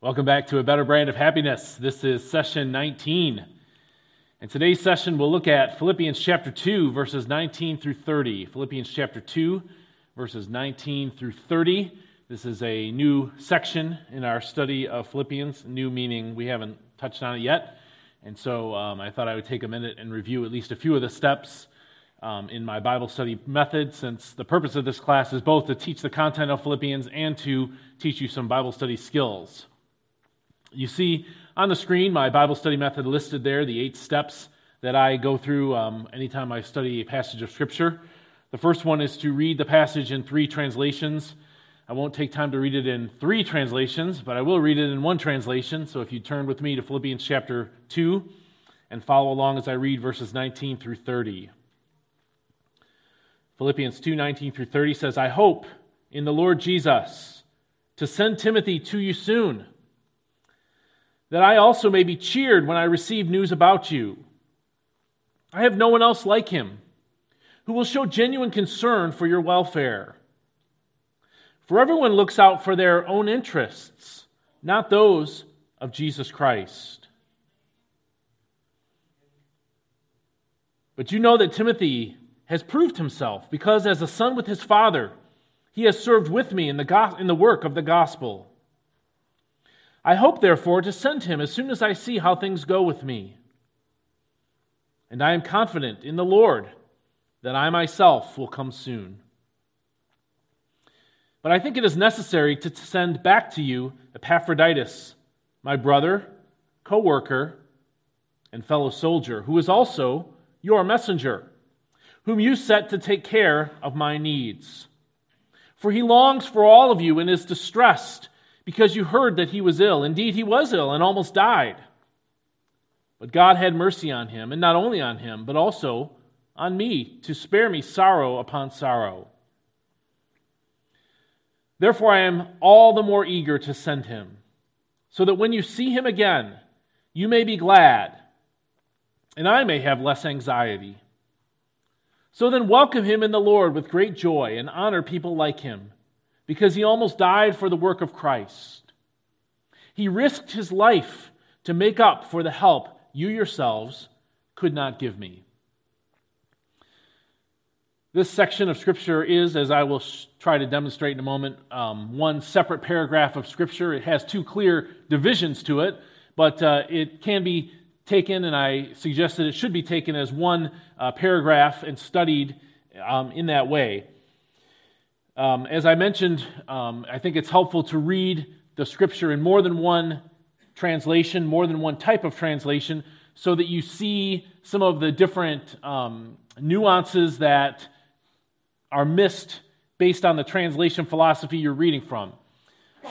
Welcome back to a better brand of happiness. This is session 19. And today's session we'll look at Philippians chapter 2, verses 19 through 30. Philippians chapter 2, verses 19 through 30. This is a new section in our study of Philippians, new meaning we haven't touched on it yet. And so um, I thought I would take a minute and review at least a few of the steps um, in my Bible study method, since the purpose of this class is both to teach the content of Philippians and to teach you some Bible study skills. You see on the screen my Bible study method listed there, the eight steps that I go through um, anytime I study a passage of Scripture. The first one is to read the passage in three translations. I won't take time to read it in three translations, but I will read it in one translation. So if you turn with me to Philippians chapter 2 and follow along as I read verses 19 through 30. Philippians 2 19 through 30 says, I hope in the Lord Jesus to send Timothy to you soon that I also may be cheered when I receive news about you. I have no one else like him who will show genuine concern for your welfare. For everyone looks out for their own interests, not those of Jesus Christ. But you know that Timothy has proved himself, because as a son with his father, he has served with me in the, go- in the work of the gospel. I hope, therefore, to send him as soon as I see how things go with me. And I am confident in the Lord that I myself will come soon. But I think it is necessary to send back to you Epaphroditus, my brother, co worker, and fellow soldier, who is also your messenger, whom you set to take care of my needs. For he longs for all of you and is distressed because you heard that he was ill. Indeed, he was ill and almost died. But God had mercy on him, and not only on him, but also on me, to spare me sorrow upon sorrow. Therefore, I am all the more eager to send him, so that when you see him again, you may be glad, and I may have less anxiety. So then, welcome him in the Lord with great joy and honor people like him because he almost died for the work of Christ. He risked his life to make up for the help you yourselves could not give me. This section of Scripture is, as I will try to demonstrate in a moment, um, one separate paragraph of Scripture. It has two clear divisions to it, but uh, it can be taken, and I suggest that it should be taken as one uh, paragraph and studied um, in that way. Um, as I mentioned, um, I think it's helpful to read the scripture in more than one translation, more than one type of translation, so that you see some of the different um, nuances that are missed based on the translation philosophy you're reading from.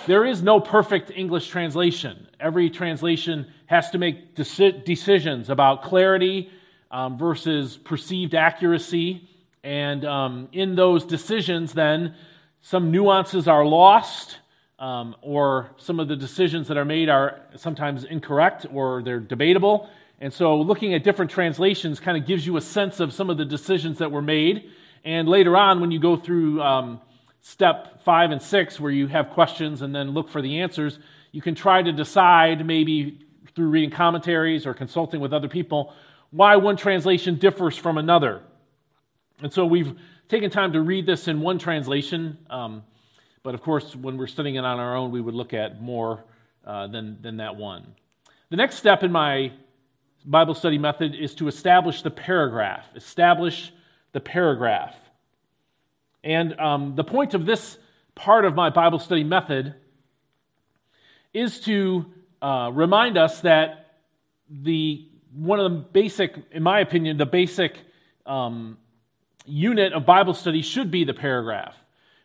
There is no perfect English translation. Every translation has to make deci- decisions about clarity um, versus perceived accuracy. And um, in those decisions, then, some nuances are lost, um, or some of the decisions that are made are sometimes incorrect or they're debatable. And so, looking at different translations kind of gives you a sense of some of the decisions that were made. And later on, when you go through um, step five and six, where you have questions and then look for the answers, you can try to decide, maybe through reading commentaries or consulting with other people, why one translation differs from another. And so we've taken time to read this in one translation, um, but of course, when we're studying it on our own, we would look at more uh, than, than that one. The next step in my Bible study method is to establish the paragraph. Establish the paragraph. And um, the point of this part of my Bible study method is to uh, remind us that the one of the basic, in my opinion, the basic um, unit of Bible study should be the paragraph.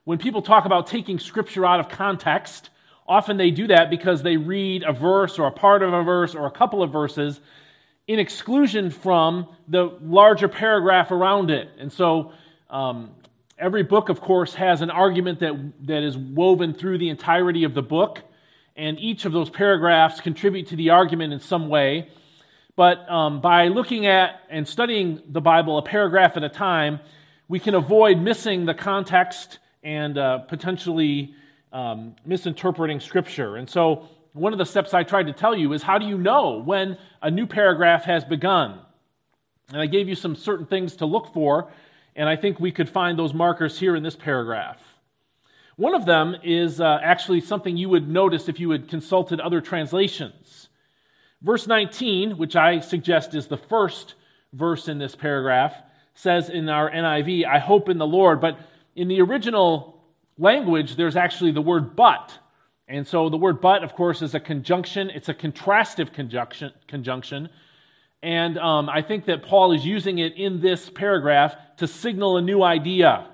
When people talk about taking scripture out of context, often they do that because they read a verse or a part of a verse or a couple of verses in exclusion from the larger paragraph around it. And so um, every book, of course, has an argument that, that is woven through the entirety of the book, and each of those paragraphs contribute to the argument in some way. But um, by looking at and studying the Bible a paragraph at a time, we can avoid missing the context and uh, potentially um, misinterpreting Scripture. And so one of the steps I tried to tell you is how do you know when a new paragraph has begun? And I gave you some certain things to look for, and I think we could find those markers here in this paragraph. One of them is uh, actually something you would notice if you had consulted other translations. Verse 19, which I suggest is the first verse in this paragraph, says in our NIV, I hope in the Lord. But in the original language, there's actually the word but. And so the word but, of course, is a conjunction. It's a contrastive conjunction. conjunction. And um, I think that Paul is using it in this paragraph to signal a new idea.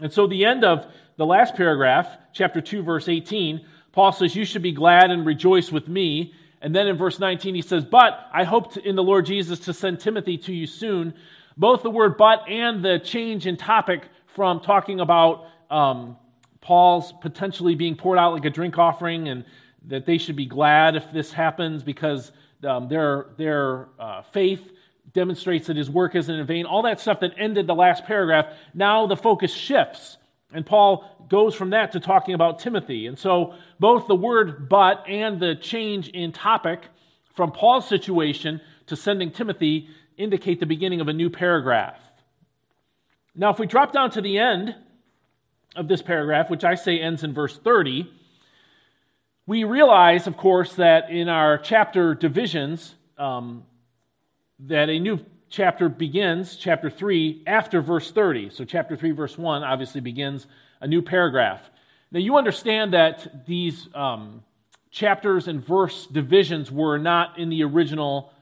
And so the end of the last paragraph, chapter 2, verse 18, Paul says, You should be glad and rejoice with me. And then in verse 19, he says, But I hope in the Lord Jesus to send Timothy to you soon. Both the word but and the change in topic from talking about um, Paul's potentially being poured out like a drink offering and that they should be glad if this happens because um, their, their uh, faith demonstrates that his work isn't in vain. All that stuff that ended the last paragraph, now the focus shifts. And Paul goes from that to talking about Timothy. And so both the word but and the change in topic from Paul's situation to sending Timothy indicate the beginning of a new paragraph. Now, if we drop down to the end of this paragraph, which I say ends in verse 30, we realize, of course, that in our chapter divisions, um, that a new chapter begins, chapter 3, after verse 30. So, chapter 3, verse 1 obviously begins a new paragraph. Now, you understand that these um, chapters and verse divisions were not in the original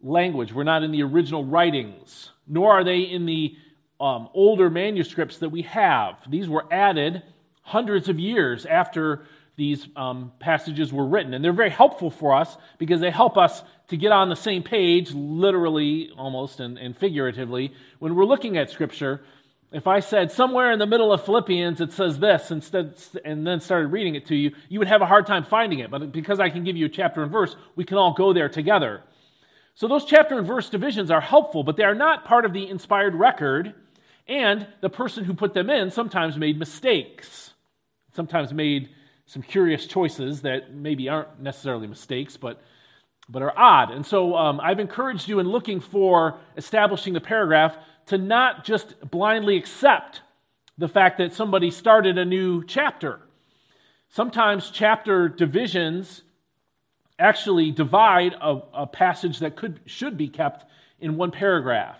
language, were not in the original writings, nor are they in the um, older manuscripts that we have. These were added hundreds of years after these um, passages were written. And they're very helpful for us because they help us to get on the same page, literally almost and, and figuratively, when we're looking at Scripture. If I said somewhere in the middle of Philippians it says this instead, and then started reading it to you, you would have a hard time finding it. But because I can give you a chapter and verse, we can all go there together. So those chapter and verse divisions are helpful, but they are not part of the inspired record. And the person who put them in sometimes made mistakes, sometimes made some curious choices that maybe aren't necessarily mistakes, but, but are odd. And so um, I've encouraged you in looking for establishing the paragraph to not just blindly accept the fact that somebody started a new chapter. Sometimes chapter divisions actually divide a, a passage that could, should be kept in one paragraph.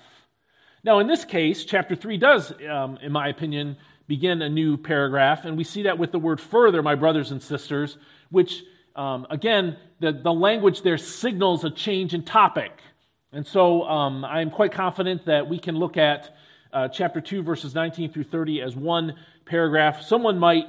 Now, in this case, chapter 3 does, um, in my opinion, begin a new paragraph. And we see that with the word further, my brothers and sisters, which, um, again, the, the language there signals a change in topic. And so um, I'm quite confident that we can look at uh, chapter 2, verses 19 through 30 as one paragraph. Someone might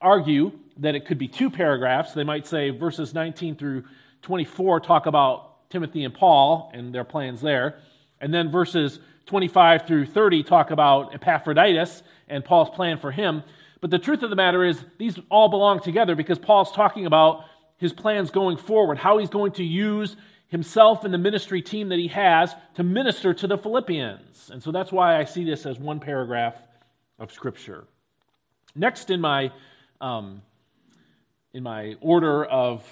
argue that it could be two paragraphs. They might say verses 19 through 24 talk about Timothy and Paul and their plans there. And then verses 25 through 30 talk about Epaphroditus and Paul's plan for him. But the truth of the matter is, these all belong together because Paul's talking about his plans going forward, how he's going to use himself and the ministry team that he has to minister to the Philippians. And so that's why I see this as one paragraph of Scripture. Next in my, um, in my order of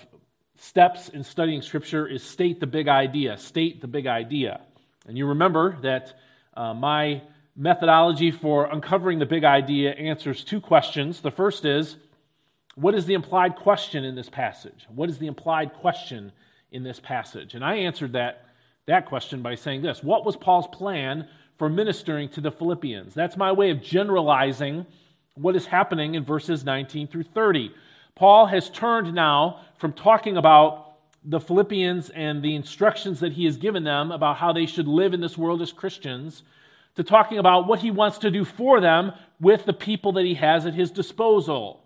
steps in studying Scripture is state the big idea. State the big idea. And you remember that uh, my methodology for uncovering the big idea answers two questions. The first is what is the implied question in this passage? What is the implied question in this passage? And I answered that, that question by saying this What was Paul's plan for ministering to the Philippians? That's my way of generalizing what is happening in verses 19 through 30. Paul has turned now from talking about the Philippians and the instructions that he has given them about how they should live in this world as Christians to talking about what he wants to do for them with the people that he has at his disposal.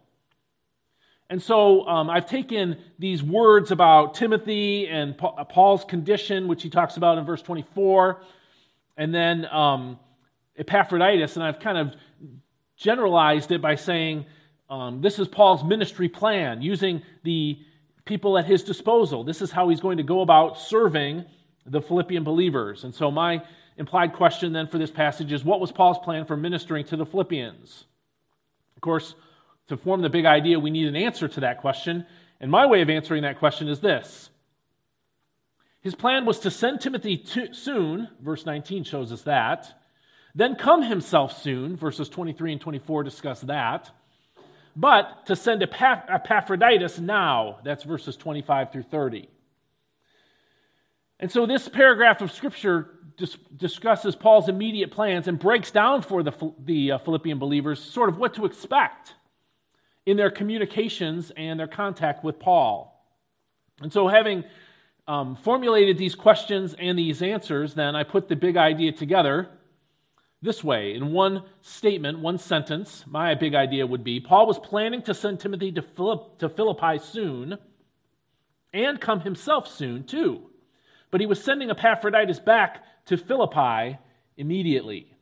And so um, I've taken these words about Timothy and Paul's condition, which he talks about in verse 24, and then um, Epaphroditus, and I've kind of generalized it by saying um, this is Paul's ministry plan, using the people at his disposal. This is how he's going to go about serving the Philippian believers. And so my implied question then for this passage is what was Paul's plan for ministering to the Philippians? Of course, to form the big idea, we need an answer to that question. And my way of answering that question is this His plan was to send Timothy to, soon, verse 19 shows us that, then come himself soon, verses 23 and 24 discuss that, but to send Epaphroditus now, that's verses 25 through 30. And so this paragraph of Scripture dis- discusses Paul's immediate plans and breaks down for the, the uh, Philippian believers sort of what to expect in their communications and their contact with Paul. And so, having um, formulated these questions and these answers, then I put the big idea together this way in one statement, one sentence. My big idea would be Paul was planning to send Timothy to, Philipp, to Philippi soon and come himself soon, too. But he was sending Epaphroditus back to Philippi immediately.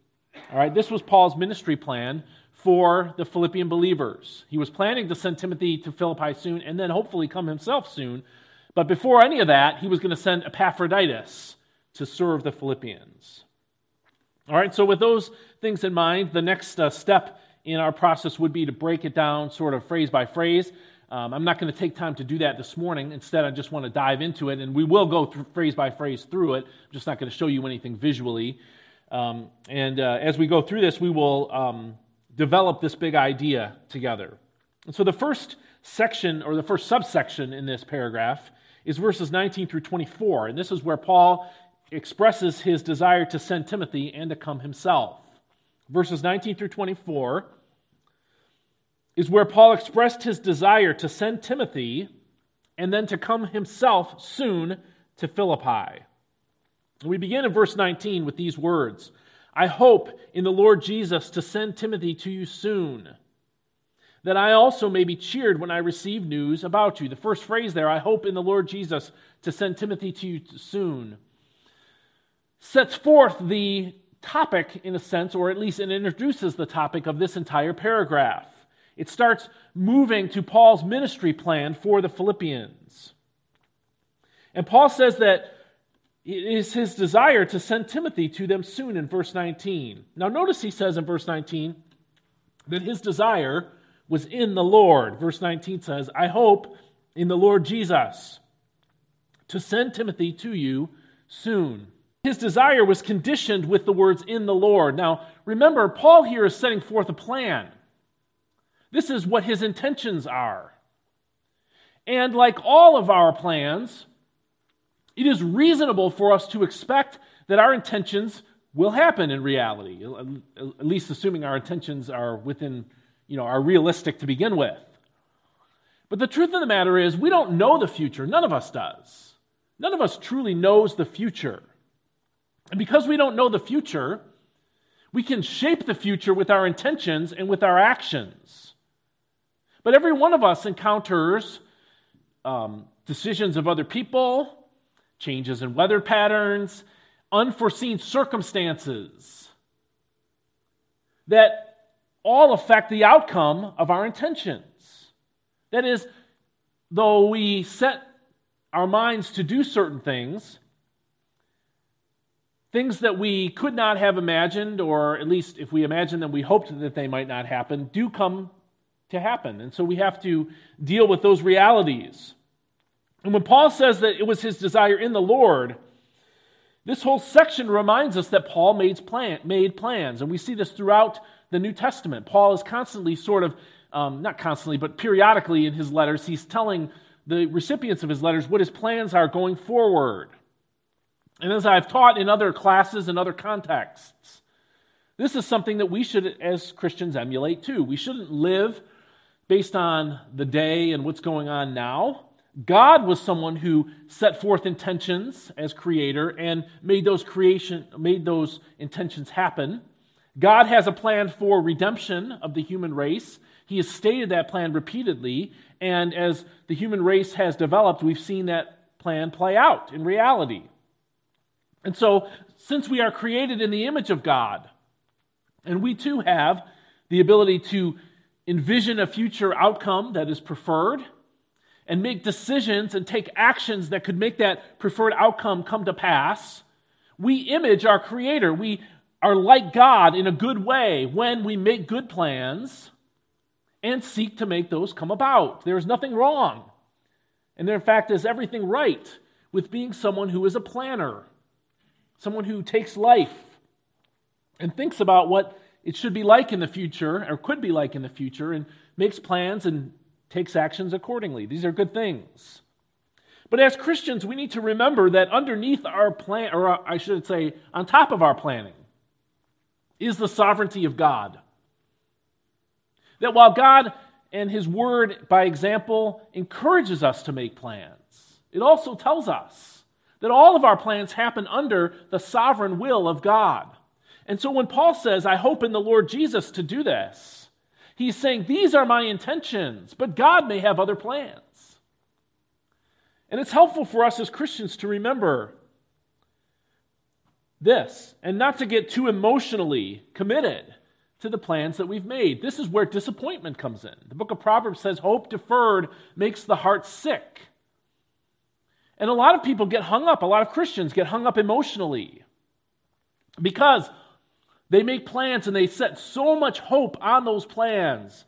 All right, this was Paul's ministry plan for the Philippian believers. He was planning to send Timothy to Philippi soon and then hopefully come himself soon. But before any of that, he was going to send Epaphroditus to serve the Philippians. All right, so with those things in mind, the next uh, step in our process would be to break it down sort of phrase by phrase. Um, I'm not going to take time to do that this morning. Instead, I just want to dive into it, and we will go through, phrase by phrase through it. I'm just not going to show you anything visually. Um, and uh, as we go through this, we will um, develop this big idea together. And so the first section, or the first subsection in this paragraph, is verses 19 through 24. And this is where Paul expresses his desire to send Timothy and to come himself. Verses 19 through 24 is where Paul expressed his desire to send Timothy and then to come himself soon to Philippi. We begin in verse 19 with these words I hope in the Lord Jesus to send Timothy to you soon, that I also may be cheered when I receive news about you. The first phrase there, I hope in the Lord Jesus to send Timothy to you soon, sets forth the topic in a sense, or at least it introduces the topic of this entire paragraph. It starts moving to Paul's ministry plan for the Philippians. And Paul says that it is his desire to send Timothy to them soon in verse 19. Now, notice he says in verse 19 that his desire was in the Lord. Verse 19 says, I hope in the Lord Jesus to send Timothy to you soon. His desire was conditioned with the words in the Lord. Now, remember, Paul here is setting forth a plan. This is what his intentions are. And like all of our plans, it is reasonable for us to expect that our intentions will happen in reality, at least assuming our intentions are within, you know, are realistic to begin with. But the truth of the matter is, we don't know the future. None of us does. None of us truly knows the future. And because we don't know the future, we can shape the future with our intentions and with our actions. But every one of us encounters um, decisions of other people, changes in weather patterns, unforeseen circumstances that all affect the outcome of our intentions. That is, though we set our minds to do certain things, things that we could not have imagined, or at least if we imagined them, we hoped that they might not happen, do come to happen. And so we have to deal with those realities. And when Paul says that it was his desire in the Lord, this whole section reminds us that Paul made, plan, made plans. And we see this throughout the New Testament. Paul is constantly, sort of, um, not constantly, but periodically in his letters, he's telling the recipients of his letters what his plans are going forward. And as I've taught in other classes and other contexts, this is something that we should, as Christians, emulate too. We shouldn't live based on the day and what's going on now. God was someone who set forth intentions as creator and made those creation made those intentions happen. God has a plan for redemption of the human race. He has stated that plan repeatedly, and as the human race has developed, we've seen that plan play out in reality. And so, since we are created in the image of God, and we too have the ability to envision a future outcome that is preferred, and make decisions and take actions that could make that preferred outcome come to pass, we image our Creator. We are like God in a good way when we make good plans and seek to make those come about. There is nothing wrong and there, in fact, is everything right with being someone who is a planner, someone who takes life and thinks about what it should be like in the future, or could be like in the future, and makes plans and takes actions accordingly. These are good things. But as Christians, we need to remember that underneath our plan, or uh, I should say, on top of our planning, is the sovereignty of God. That while God and His Word, by example, encourages us to make plans, it also tells us that all of our plans happen under the sovereign will of God. And so when Paul says, I hope in the Lord Jesus to do this, he's saying, These are my intentions, but God may have other plans. And it's helpful for us as Christians to remember this and not to get too emotionally committed to the plans that we've made. This is where disappointment comes in. The book of Proverbs says, Hope deferred makes the heart sick. And a lot of people get hung up, a lot of Christians get hung up emotionally because they make plans and they set so much hope on those plans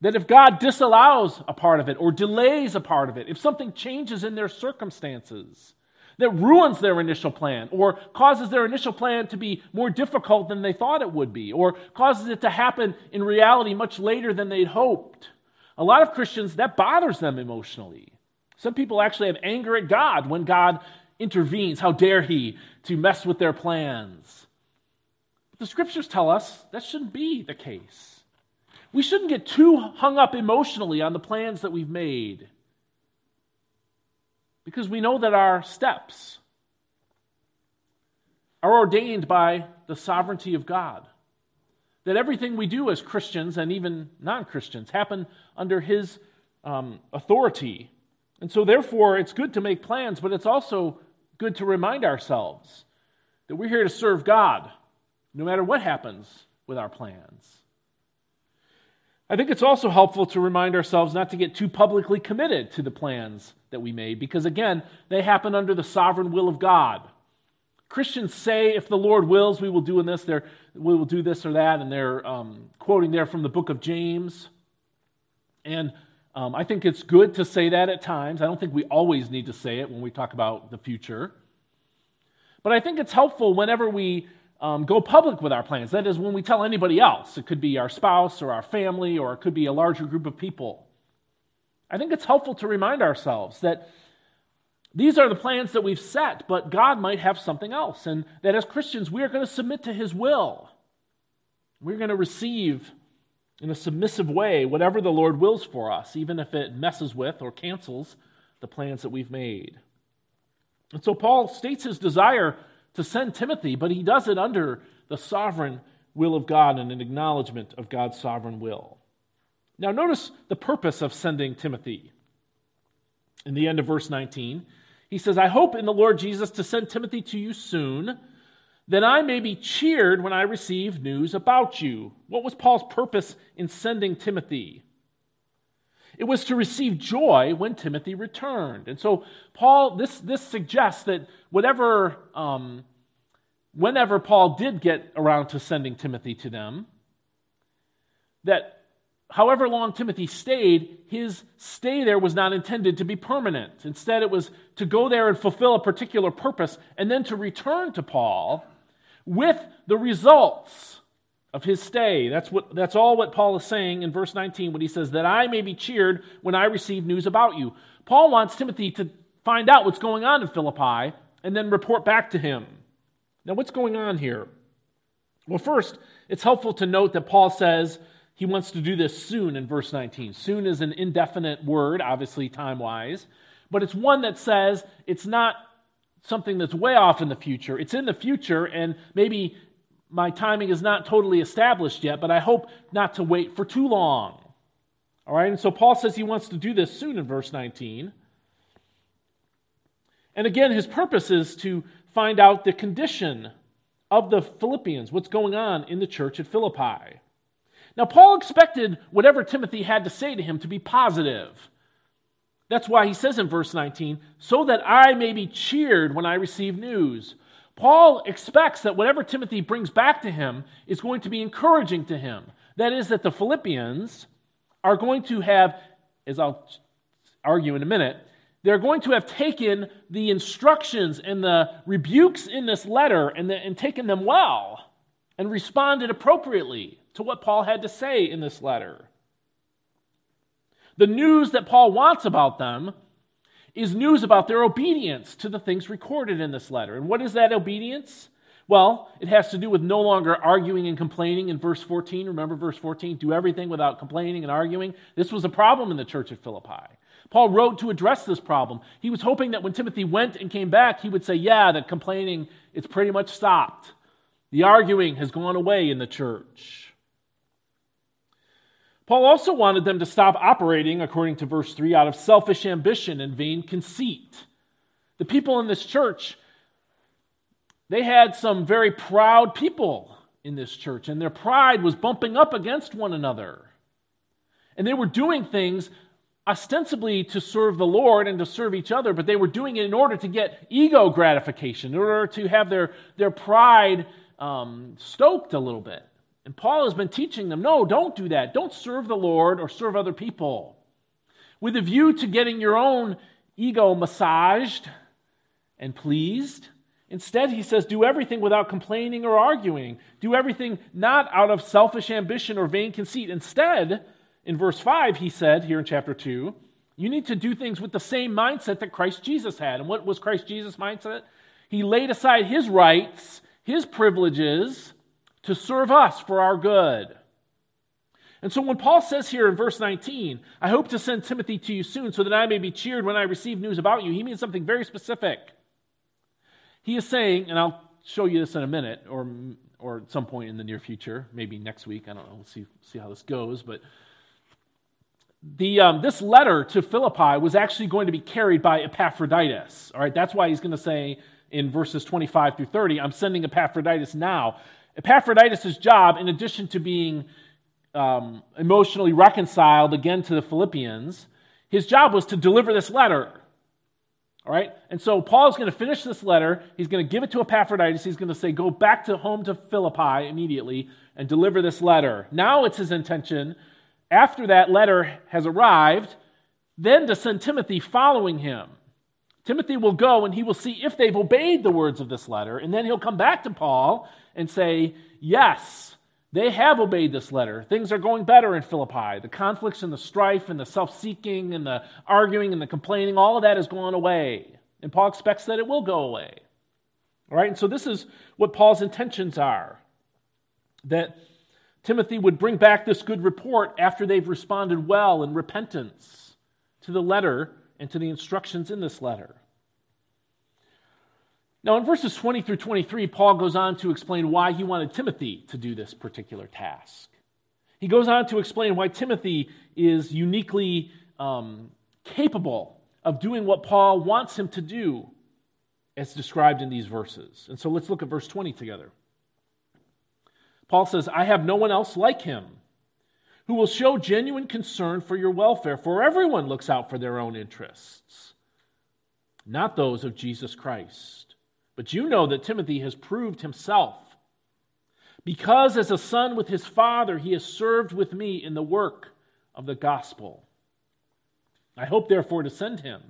that if God disallows a part of it or delays a part of it, if something changes in their circumstances that ruins their initial plan or causes their initial plan to be more difficult than they thought it would be or causes it to happen in reality much later than they'd hoped, a lot of Christians, that bothers them emotionally. Some people actually have anger at God when God intervenes. How dare he to mess with their plans? But the scriptures tell us that shouldn't be the case. We shouldn't get too hung up emotionally on the plans that we've made because we know that our steps are ordained by the sovereignty of God. That everything we do as Christians and even non Christians happen under His um, authority. And so, therefore, it's good to make plans, but it's also good to remind ourselves that we're here to serve God no matter what happens with our plans. I think it's also helpful to remind ourselves not to get too publicly committed to the plans that we made, because again, they happen under the sovereign will of God. Christians say, if the Lord wills, we will do in this, they're, we will do this or that, and they're um, quoting there from the book of James. And um, I think it's good to say that at times. I don't think we always need to say it when we talk about the future. But I think it's helpful whenever we um, go public with our plans. That is, when we tell anybody else. It could be our spouse or our family, or it could be a larger group of people. I think it's helpful to remind ourselves that these are the plans that we've set, but God might have something else. And that as Christians, we are going to submit to His will. We're going to receive in a submissive way whatever the Lord wills for us, even if it messes with or cancels the plans that we've made. And so Paul states his desire to send Timothy, but he does it under the sovereign will of God and an acknowledgement of God's sovereign will. Now, notice the purpose of sending Timothy. In the end of verse 19, he says, I hope in the Lord Jesus to send Timothy to you soon, that I may be cheered when I receive news about you. What was Paul's purpose in sending Timothy? It was to receive joy when Timothy returned. And so, Paul, this, this suggests that whatever, um, whenever Paul did get around to sending Timothy to them, that however long Timothy stayed, his stay there was not intended to be permanent. Instead, it was to go there and fulfill a particular purpose and then to return to Paul with the results of his stay. That's, what, that's all what Paul is saying in verse 19 when he says, That I may be cheered when I receive news about you. Paul wants Timothy to find out what's going on in Philippi and then report back to him. Now, what's going on here? Well, first, it's helpful to note that Paul says he wants to do this soon in verse 19. Soon is an indefinite word, obviously, time wise, but it's one that says it's not something that's way off in the future. It's in the future, and maybe my timing is not totally established yet, but I hope not to wait for too long. All right, and so Paul says he wants to do this soon in verse 19. And again, his purpose is to find out the condition of the Philippians, what's going on in the church at Philippi. Now, Paul expected whatever Timothy had to say to him to be positive. That's why he says in verse 19, so that I may be cheered when I receive news. Paul expects that whatever Timothy brings back to him is going to be encouraging to him. That is, that the Philippians are going to have, as I'll argue in a minute, they're going to have taken the instructions and the rebukes in this letter and, the, and taken them well and responded appropriately to what Paul had to say in this letter. The news that Paul wants about them is news about their obedience to the things recorded in this letter. And what is that obedience? Well, it has to do with no longer arguing and complaining in verse 14. Remember verse 14? Do everything without complaining and arguing. This was a problem in the church at Philippi. Paul wrote to address this problem. He was hoping that when Timothy went and came back, he would say, Yeah, the complaining, it's pretty much stopped. The arguing has gone away in the church. Paul also wanted them to stop operating, according to verse 3, out of selfish ambition and vain conceit. The people in this church, they had some very proud people in this church, and their pride was bumping up against one another. And they were doing things ostensibly to serve the Lord and to serve each other, but they were doing it in order to get ego gratification, in order to have their, their pride um, stoked a little bit. And Paul has been teaching them no, don't do that. Don't serve the Lord or serve other people. With a view to getting your own ego massaged and pleased. Instead, he says, do everything without complaining or arguing. Do everything not out of selfish ambition or vain conceit. Instead, in verse 5, he said here in chapter 2, you need to do things with the same mindset that Christ Jesus had. And what was Christ Jesus' mindset? He laid aside his rights, his privileges to serve us for our good. And so when Paul says here in verse 19, I hope to send Timothy to you soon so that I may be cheered when I receive news about you, he means something very specific. He is saying, and I'll show you this in a minute or, or at some point in the near future, maybe next week, I don't know, we'll see, see how this goes, but the, um, this letter to Philippi was actually going to be carried by Epaphroditus. All right, that's why he's going to say in verses 25 through 30, I'm sending Epaphroditus now. Epaphroditus' job, in addition to being um, emotionally reconciled again to the Philippians, his job was to deliver this letter. All right? And so Paul's going to finish this letter. He's going to give it to Epaphroditus. He's going to say, Go back to home to Philippi immediately and deliver this letter. Now it's his intention after that letter has arrived, then to send Timothy following him. Timothy will go and he will see if they've obeyed the words of this letter, and then he'll come back to Paul and say, Yes, they have obeyed this letter. Things are going better in Philippi. The conflicts and the strife and the self seeking and the arguing and the complaining, all of that has gone away. And Paul expects that it will go away. All right, and so this is what Paul's intentions are that Timothy would bring back this good report after they've responded well in repentance to the letter and to the instructions in this letter. Now, in verses 20 through 23, Paul goes on to explain why he wanted Timothy to do this particular task. He goes on to explain why Timothy is uniquely um, capable of doing what Paul wants him to do, as described in these verses. And so let's look at verse 20 together. Paul says, I have no one else like him who will show genuine concern for your welfare, for everyone looks out for their own interests, not those of Jesus Christ. But you know that Timothy has proved himself. Because as a son with his father, he has served with me in the work of the gospel. I hope, therefore, to send him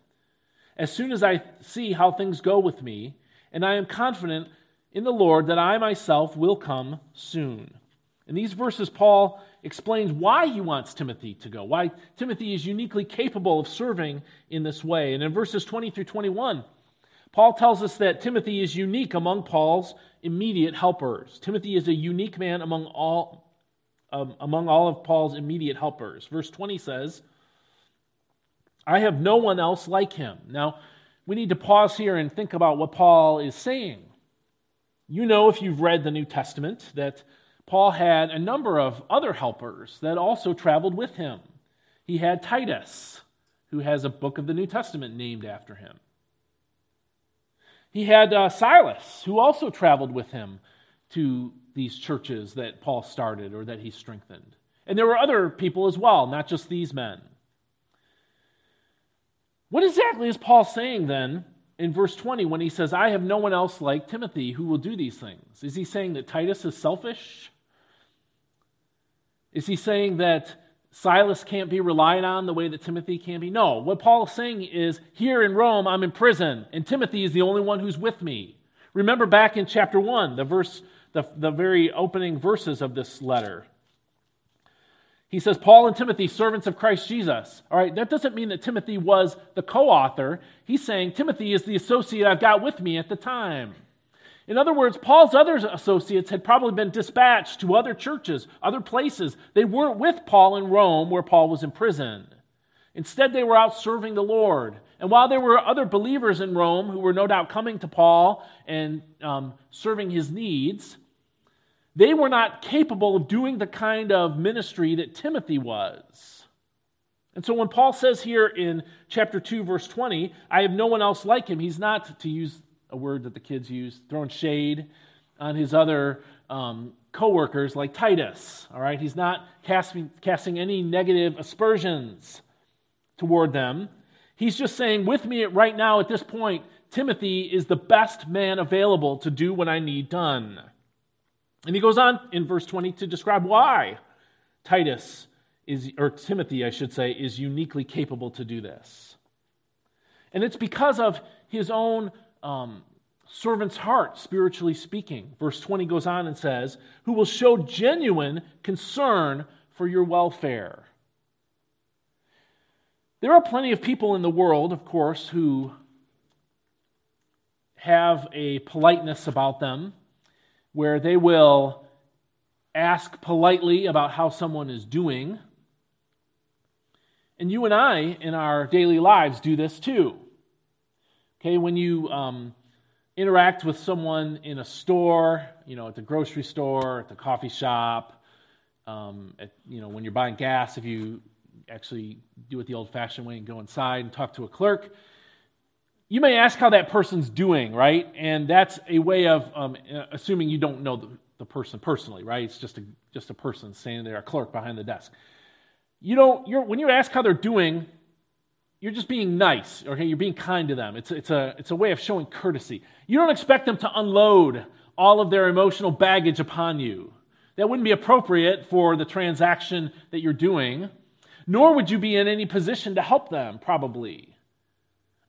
as soon as I see how things go with me, and I am confident in the Lord that I myself will come soon. In these verses, Paul explains why he wants Timothy to go, why Timothy is uniquely capable of serving in this way. And in verses 20 through 21, Paul tells us that Timothy is unique among Paul's immediate helpers. Timothy is a unique man among all, um, among all of Paul's immediate helpers. Verse 20 says, I have no one else like him. Now, we need to pause here and think about what Paul is saying. You know, if you've read the New Testament, that Paul had a number of other helpers that also traveled with him. He had Titus, who has a book of the New Testament named after him. He had uh, Silas, who also traveled with him to these churches that Paul started or that he strengthened. And there were other people as well, not just these men. What exactly is Paul saying then in verse 20 when he says, I have no one else like Timothy who will do these things? Is he saying that Titus is selfish? Is he saying that Silas can't be relied on the way that Timothy can be. No, what Paul is saying is here in Rome, I'm in prison, and Timothy is the only one who's with me. Remember back in chapter 1, the verse, the, the very opening verses of this letter. He says, Paul and Timothy, servants of Christ Jesus. All right, that doesn't mean that Timothy was the co author. He's saying Timothy is the associate I've got with me at the time. In other words, Paul's other associates had probably been dispatched to other churches, other places. They weren't with Paul in Rome where Paul was imprisoned. Instead, they were out serving the Lord. And while there were other believers in Rome who were no doubt coming to Paul and um, serving his needs, they were not capable of doing the kind of ministry that Timothy was. And so when Paul says here in chapter 2, verse 20, I have no one else like him, he's not, to use a word that the kids use, throwing shade on his other um, co-workers like Titus. All right, he's not casting, casting any negative aspersions toward them. He's just saying, with me right now at this point, Timothy is the best man available to do what I need done. And he goes on in verse 20 to describe why Titus is, or Timothy, I should say, is uniquely capable to do this. And it's because of his own um, servant's heart, spiritually speaking. Verse 20 goes on and says, Who will show genuine concern for your welfare. There are plenty of people in the world, of course, who have a politeness about them where they will ask politely about how someone is doing. And you and I, in our daily lives, do this too. Okay, when you um, interact with someone in a store, you know, at the grocery store, at the coffee shop, um, at, you know, when you're buying gas, if you actually do it the old fashioned way and go inside and talk to a clerk, you may ask how that person's doing, right? And that's a way of um, assuming you don't know the, the person personally, right? It's just a, just a person standing there, a clerk behind the desk. You don't, you're, when you ask how they're doing, you're just being nice, okay? You're being kind to them. It's, it's, a, it's a way of showing courtesy. You don't expect them to unload all of their emotional baggage upon you. That wouldn't be appropriate for the transaction that you're doing, nor would you be in any position to help them, probably.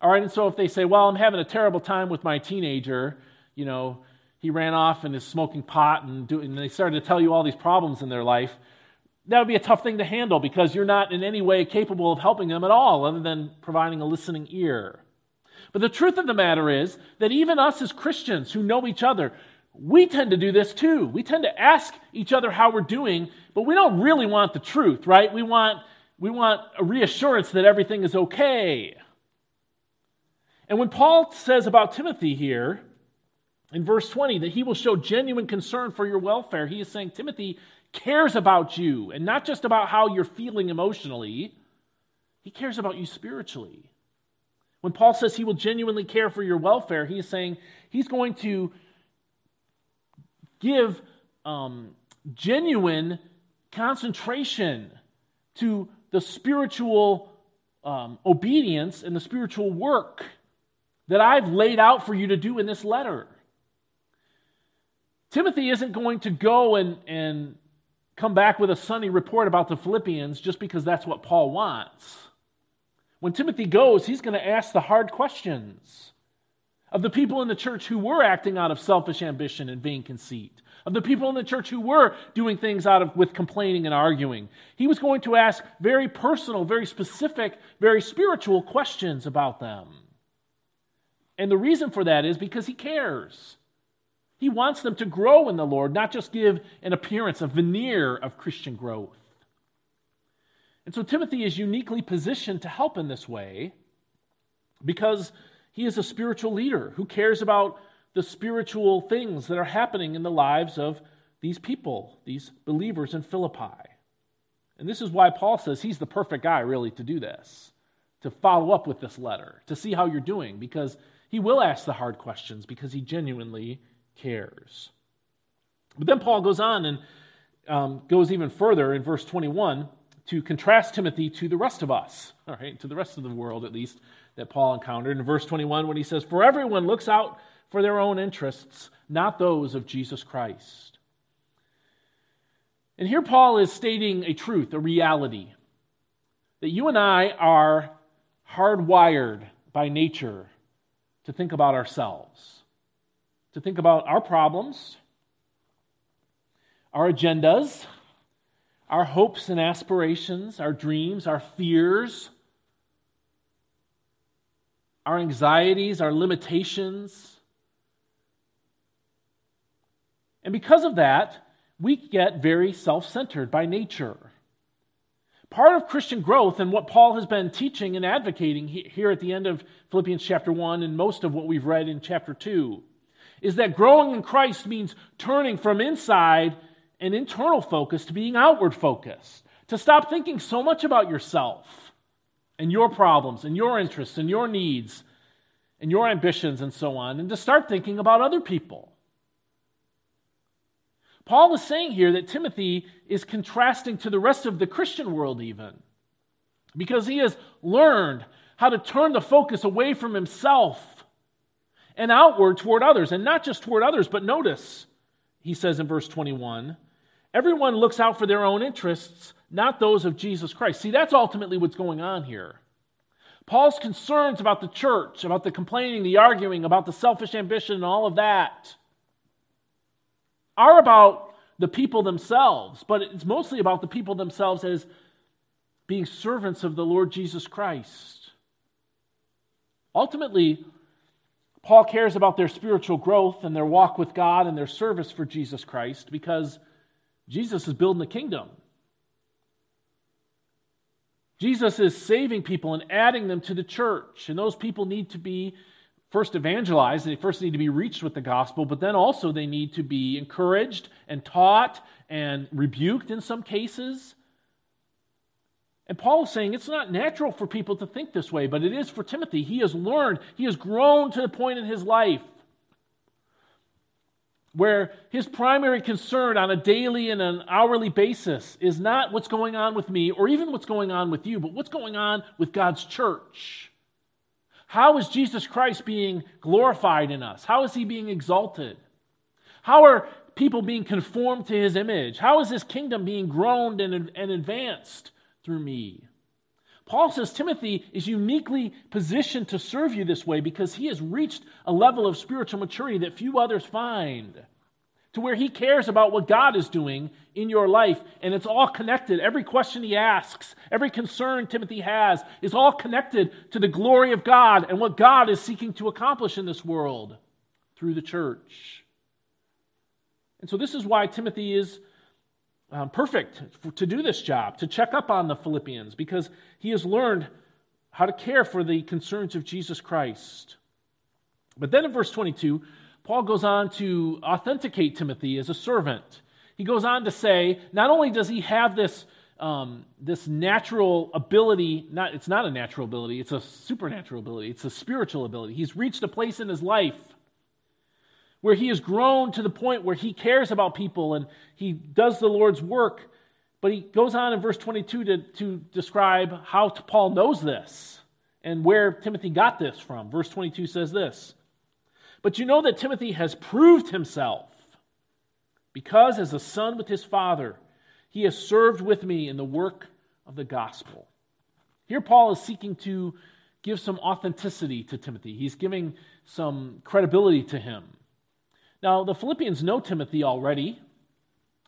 All right, and so if they say, well, I'm having a terrible time with my teenager, you know, he ran off and is smoking pot and, do, and they started to tell you all these problems in their life, that would be a tough thing to handle because you're not in any way capable of helping them at all other than providing a listening ear. But the truth of the matter is that even us as Christians who know each other, we tend to do this too. We tend to ask each other how we're doing, but we don't really want the truth, right? We want, we want a reassurance that everything is okay. And when Paul says about Timothy here, in verse 20, that he will show genuine concern for your welfare, he is saying Timothy cares about you, and not just about how you're feeling emotionally, he cares about you spiritually. When Paul says he will genuinely care for your welfare, he is saying he's going to give um, genuine concentration to the spiritual um, obedience and the spiritual work that I've laid out for you to do in this letter. Timothy isn't going to go and, and come back with a sunny report about the Philippians just because that's what Paul wants. When Timothy goes, he's going to ask the hard questions of the people in the church who were acting out of selfish ambition and vain conceit, of the people in the church who were doing things out of with complaining and arguing. He was going to ask very personal, very specific, very spiritual questions about them. And the reason for that is because he cares. He wants them to grow in the Lord, not just give an appearance, a veneer of Christian growth. And so Timothy is uniquely positioned to help in this way because he is a spiritual leader who cares about the spiritual things that are happening in the lives of these people, these believers in Philippi. And this is why Paul says he's the perfect guy, really, to do this, to follow up with this letter, to see how you're doing, because he will ask the hard questions because he genuinely cares. But then Paul goes on and um, goes even further in verse 21 to contrast Timothy to the rest of us, all right, to the rest of the world at least that Paul encountered. In verse 21, when he says, For everyone looks out for their own interests, not those of Jesus Christ. And here Paul is stating a truth, a reality. that you and I are hardwired by nature to think about ourselves, to think about our problems, our agendas, our hopes and aspirations, our dreams, our fears, our anxieties, our limitations. And because of that, we get very self centered by nature. Part of Christian growth and what Paul has been teaching and advocating here at the end of Philippians chapter 1 and most of what we've read in chapter 2 is that growing in Christ means turning from inside and internal focus to being outward focused, to stop thinking so much about yourself and your problems and your interests and your needs and your ambitions and so on, and to start thinking about other people. Paul is saying here that Timothy is contrasting to the rest of the Christian world, even, because he has learned how to turn the focus away from himself and outward toward others, and not just toward others, but notice, he says in verse 21 everyone looks out for their own interests, not those of Jesus Christ. See, that's ultimately what's going on here. Paul's concerns about the church, about the complaining, the arguing, about the selfish ambition, and all of that are about the people themselves, but it's mostly about the people themselves as being servants of the Lord Jesus Christ. Ultimately, Paul cares about their spiritual growth and their walk with God and their service for Jesus Christ because Jesus is building the kingdom. Jesus is saving people and adding them to the church, and those people need to be first evangelized, they first need to be reached with the gospel, but then also they need to be encouraged and taught and rebuked in some cases. And Paul is saying it's not natural for people to think this way, but it is for Timothy. He has learned, he has grown to the point in his life where his primary concern on a daily and an hourly basis is not what's going on with me or even what's going on with you, but what's going on with God's church. How is Jesus Christ being glorified in us? How is he being exalted? How are people being conformed to his image? How is his kingdom being grown and, and advanced through me? Paul says Timothy is uniquely positioned to serve you this way because he has reached a level of spiritual maturity that few others find to where he cares about what God is doing in your life, and it's all connected. Every question he asks, every concern Timothy has, is all connected to the glory of God and what God is seeking to accomplish in this world through the church. And so, this is why Timothy is um, perfect to do this job, to check up on the Philippians, because he has learned how to care for the concerns of Jesus Christ. But then in verse 22, Paul goes on to authenticate Timothy as a servant. He goes on to say, not only does he have this, um, this natural ability, not, it's not a natural ability, it's a supernatural ability, it's a spiritual ability. He's reached a place in his life where he has grown to the point where he cares about people and he does the Lord's work. But he goes on in verse 22 to, to describe how Paul knows this and where Timothy got this from. Verse 22 says this but you know that Timothy has proved himself because, as a son with his father, he has served with me in the work of the gospel. Here, Paul is seeking to give some authenticity to Timothy, he's giving some credibility to him. Now, the Philippians know Timothy already.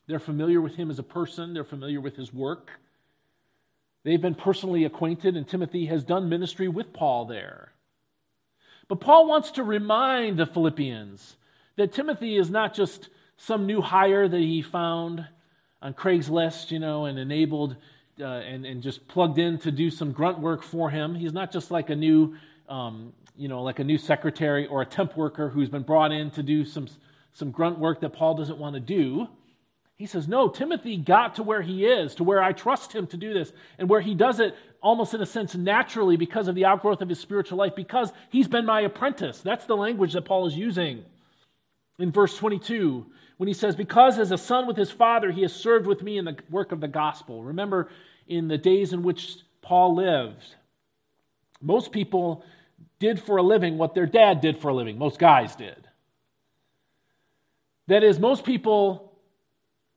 They're familiar with him as a person, they're familiar with his work. They've been personally acquainted, and Timothy has done ministry with Paul there. But Paul wants to remind the Philippians that Timothy is not just some new hire that he found on Craigslist, you know, and enabled uh, and, and just plugged in to do some grunt work for him. He's not just like a new, um, you know, like a new secretary or a temp worker who's been brought in to do some, some grunt work that Paul doesn't want to do. He says, No, Timothy got to where he is, to where I trust him to do this, and where he does it almost in a sense naturally because of the outgrowth of his spiritual life, because he's been my apprentice. That's the language that Paul is using in verse 22 when he says, Because as a son with his father, he has served with me in the work of the gospel. Remember, in the days in which Paul lived, most people did for a living what their dad did for a living, most guys did. That is, most people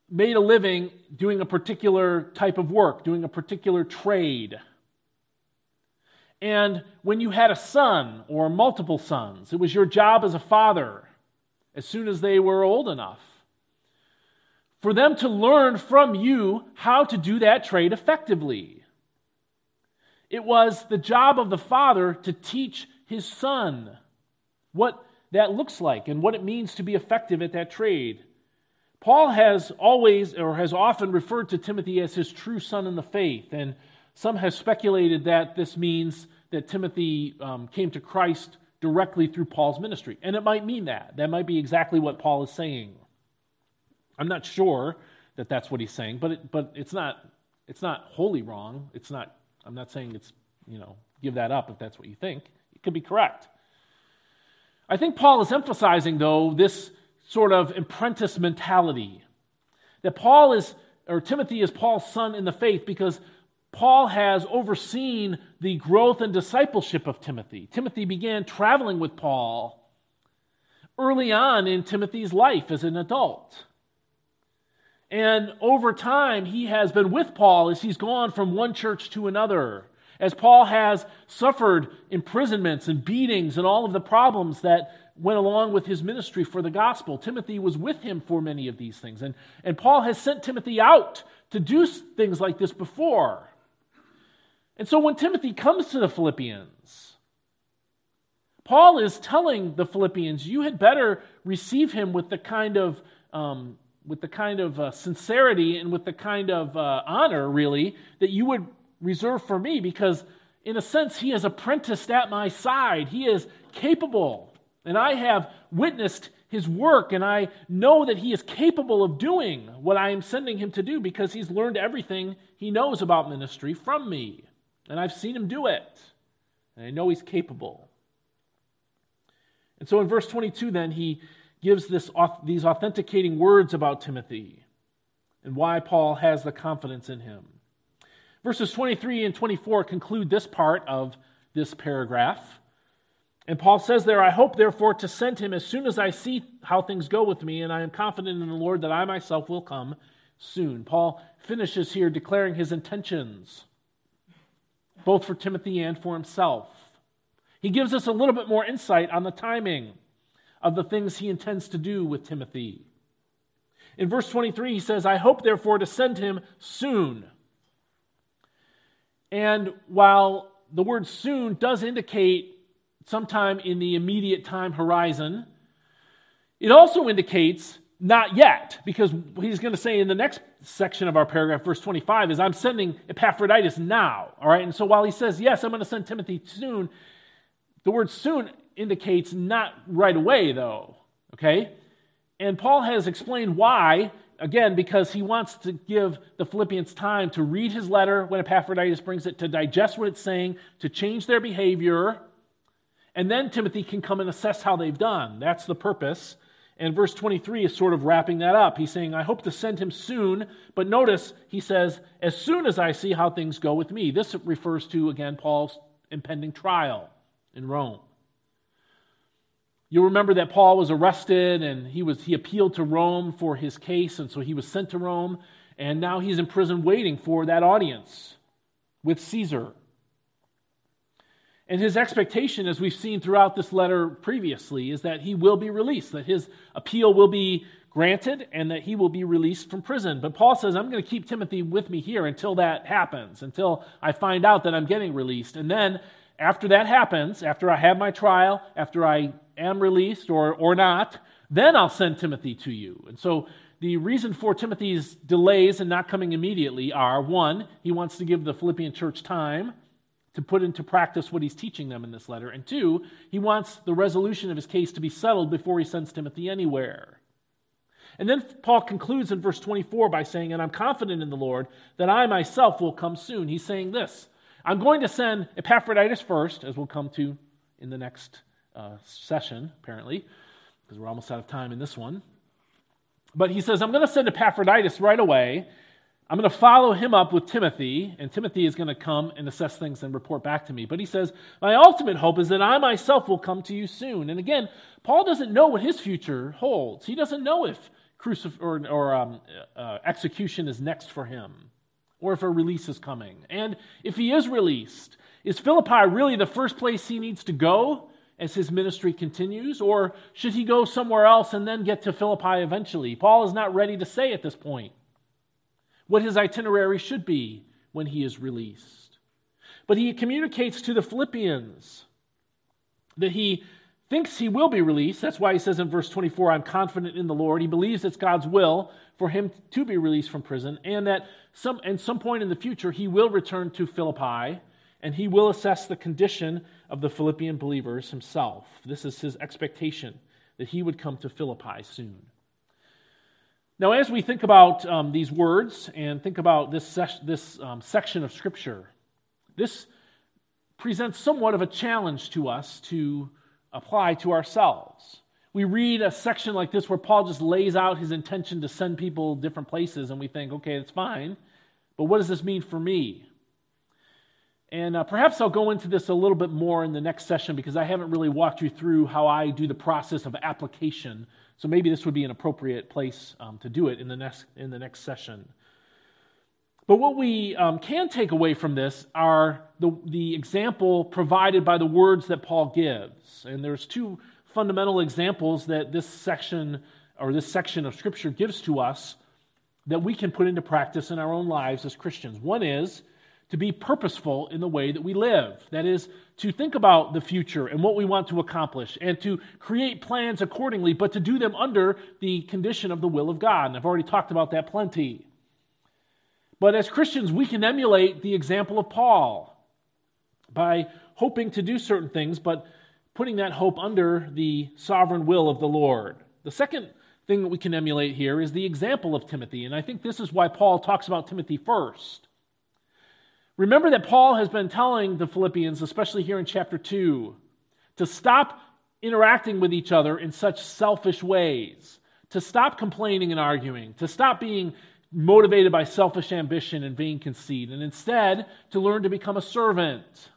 made a living doing a particular type of work, doing a particular trade. And when you had a son or multiple sons, it was your job as a father, as soon as they were old enough, for them to learn from you how to do that trade effectively. It was the job of the father to teach his son what that looks like and what it means to be effective at that trade. Paul has always or has often referred to Timothy as his true son in the faith, and some have speculated that this means that Timothy um, came to Christ directly through Paul's ministry. And it might mean that. That might be exactly what Paul is saying. I'm not sure that that's what he's saying, but, it, but it's, not, it's not wholly wrong. It's not, I'm not saying it's, you know, give that up if that's what you think. It could be correct. I think Paul is emphasizing, though, this sort of apprentice mentality. That Paul is, or Timothy is Paul's son in the faith because Paul has overseen the growth and discipleship of Timothy. Timothy began traveling with Paul early on in Timothy's life as an adult. And over time, he has been with Paul as he's gone from one church to another. As Paul has suffered imprisonments and beatings and all of the problems that went along with his ministry for the gospel. Timothy was with him for many of these things. And, and Paul has sent Timothy out to do things like this before. And so when Timothy comes to the Philippians, Paul is telling the Philippians, you had better receive him with the kind of um, with the kind of uh, sincerity and with the kind of uh, honor, really, that you would reserve for me, because in a sense, he is apprenticed at my side. He is capable and I have witnessed his work, and I know that he is capable of doing what I am sending him to do because he's learned everything he knows about ministry from me. And I've seen him do it. And I know he's capable. And so in verse 22, then, he gives this, these authenticating words about Timothy and why Paul has the confidence in him. Verses 23 and 24 conclude this part of this paragraph. And Paul says there, I hope therefore to send him as soon as I see how things go with me, and I am confident in the Lord that I myself will come soon. Paul finishes here declaring his intentions, both for Timothy and for himself. He gives us a little bit more insight on the timing of the things he intends to do with Timothy. In verse 23, he says, I hope therefore to send him soon. And while the word soon does indicate sometime in the immediate time horizon. It also indicates not yet, because he's going to say in the next section of our paragraph, verse 25, is I'm sending Epaphroditus now. All right, and so while he says, Yes, I'm going to send Timothy soon, the word soon indicates not right away, though. Okay? And Paul has explained why, again, because he wants to give the Philippians time to read his letter when Epaphroditus brings it, to digest what it's saying, to change their behavior and then Timothy can come and assess how they've done. That's the purpose. And verse 23 is sort of wrapping that up. He's saying, I hope to send him soon. But notice he says, as soon as I see how things go with me. This refers to, again, Paul's impending trial in Rome. You'll remember that Paul was arrested and he, was, he appealed to Rome for his case, and so he was sent to Rome, and now he's in prison waiting for that audience with Caesar. And his expectation, as we've seen throughout this letter previously, is that he will be released, that his appeal will be granted, and that he will be released from prison. But Paul says, I'm going to keep Timothy with me here until that happens, until I find out that I'm getting released. And then, after that happens, after I have my trial, after I am released or, or not, then I'll send Timothy to you. And so, the reason for Timothy's delays and not coming immediately are one, he wants to give the Philippian church time to put into practice what he's teaching them in this letter. And two, he wants the resolution of his case to be settled before he sends Timothy anywhere. And then Paul concludes in verse 24 by saying, And I'm confident in the Lord that I myself will come soon. He's saying this I'm going to send Epaphroditus first, as we'll come to in the next uh, session, apparently, because we're almost out of time in this one. But he says, I'm going to send Epaphroditus right away, I'm going to follow him up with Timothy, and Timothy is going to come and assess things and report back to me. But he says, My ultimate hope is that I myself will come to you soon. And again, Paul doesn't know what his future holds. He doesn't know if crucif- or, or um, uh, execution is next for him, or if a release is coming. And if he is released, Is Philippi really the first place he needs to go as his ministry continues, or should he go somewhere else and then get to Philippi eventually? Paul is not ready to say at this point what his itinerary should be when he is released. But he communicates to the Philippians that he thinks he will be released. That's why he says in verse 24, I'm confident in the Lord. He believes it's God's will for him to be released from prison, and that some, at some point in the future he will return to Philippi and he will assess the condition of the Philippian believers himself. This is his expectation that he would come to Philippi soon. Now, as we think about um, these words and think about this, ses- this um, section of Scripture, this presents somewhat of a challenge to us to apply to ourselves. We read a section like this where Paul just lays out his intention to send people different places, and we think, okay, that's fine, but what does this mean for me? And uh, perhaps I'll go into this a little bit more in the next session because I haven't really walked you through how I do the process of application so maybe this would be an appropriate place um, to do it in the next, in the next session. But what we um, can take away from this are the, the example provided by the words that Paul gives. And there's two fundamental examples that this section or this section of Scripture gives to us that we can put into practice in our own lives as Christians. One is to be purposeful in the way that we live. That is, to think about the future and what we want to accomplish and to create plans accordingly, but to do them under the condition of the will of God. And I've already talked about that plenty. But as Christians, we can emulate the example of Paul by hoping to do certain things, but putting that hope under the sovereign will of the Lord. The second thing that we can emulate here is the example of Timothy. And I think this is why Paul talks about Timothy first. Remember that Paul has been telling the Philippians, especially here in chapter 2, to stop interacting with each other in such selfish ways, to stop complaining and arguing, to stop being motivated by selfish ambition and vain conceit, and instead to learn to become a servant.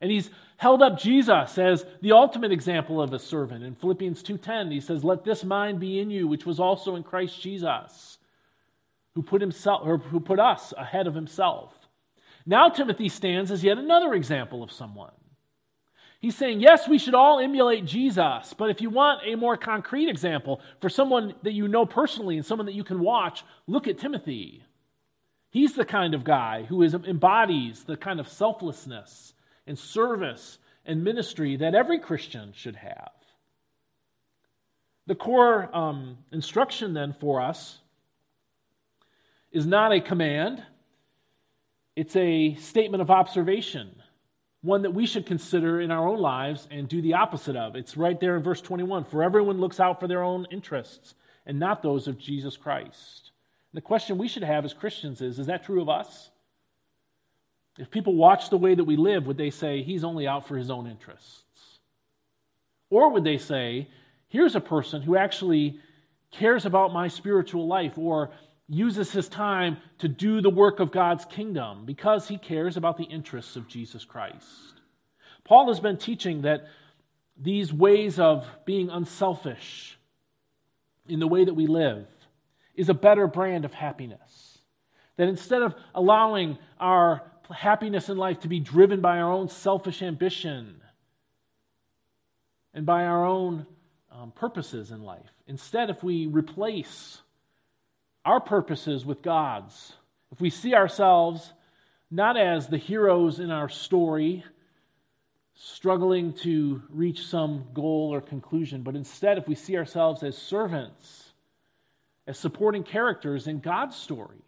And he's held up Jesus as the ultimate example of a servant. In Philippians 2:10, he says, "Let this mind be in you, which was also in Christ Jesus, who put himself or who put us ahead of himself." Now Timothy stands as yet another example of someone. He's saying, yes, we should all emulate Jesus, but if you want a more concrete example for someone that you know personally and someone that you can watch, look at Timothy. He's the kind of guy who is, embodies the kind of selflessness and service and ministry that every Christian should have. The core um, instruction then for us is not a command, it's a statement of observation, one that we should consider in our own lives and do the opposite of. It's right there in verse 21 For everyone looks out for their own interests and not those of Jesus Christ. And the question we should have as Christians is Is that true of us? If people watch the way that we live, would they say, He's only out for his own interests? Or would they say, Here's a person who actually cares about my spiritual life, or uses his time to do the work of God's kingdom because he cares about the interests of Jesus Christ. Paul has been teaching that these ways of being unselfish in the way that we live is a better brand of happiness. That instead of allowing our happiness in life to be driven by our own selfish ambition and by our own um, purposes in life, instead, if we replace our purposes with God's. If we see ourselves not as the heroes in our story, struggling to reach some goal or conclusion, but instead, if we see ourselves as servants, as supporting characters in God's story,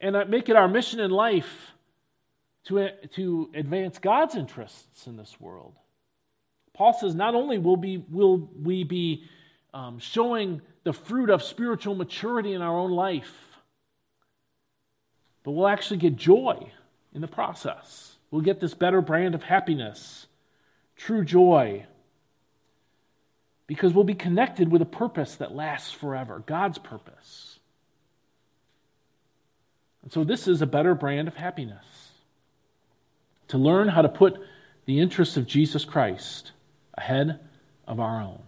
and make it our mission in life to, to advance God's interests in this world. Paul says not only will, be, will we be um, showing the fruit of spiritual maturity in our own life. But we'll actually get joy in the process. We'll get this better brand of happiness, true joy, because we'll be connected with a purpose that lasts forever God's purpose. And so, this is a better brand of happiness to learn how to put the interests of Jesus Christ ahead of our own.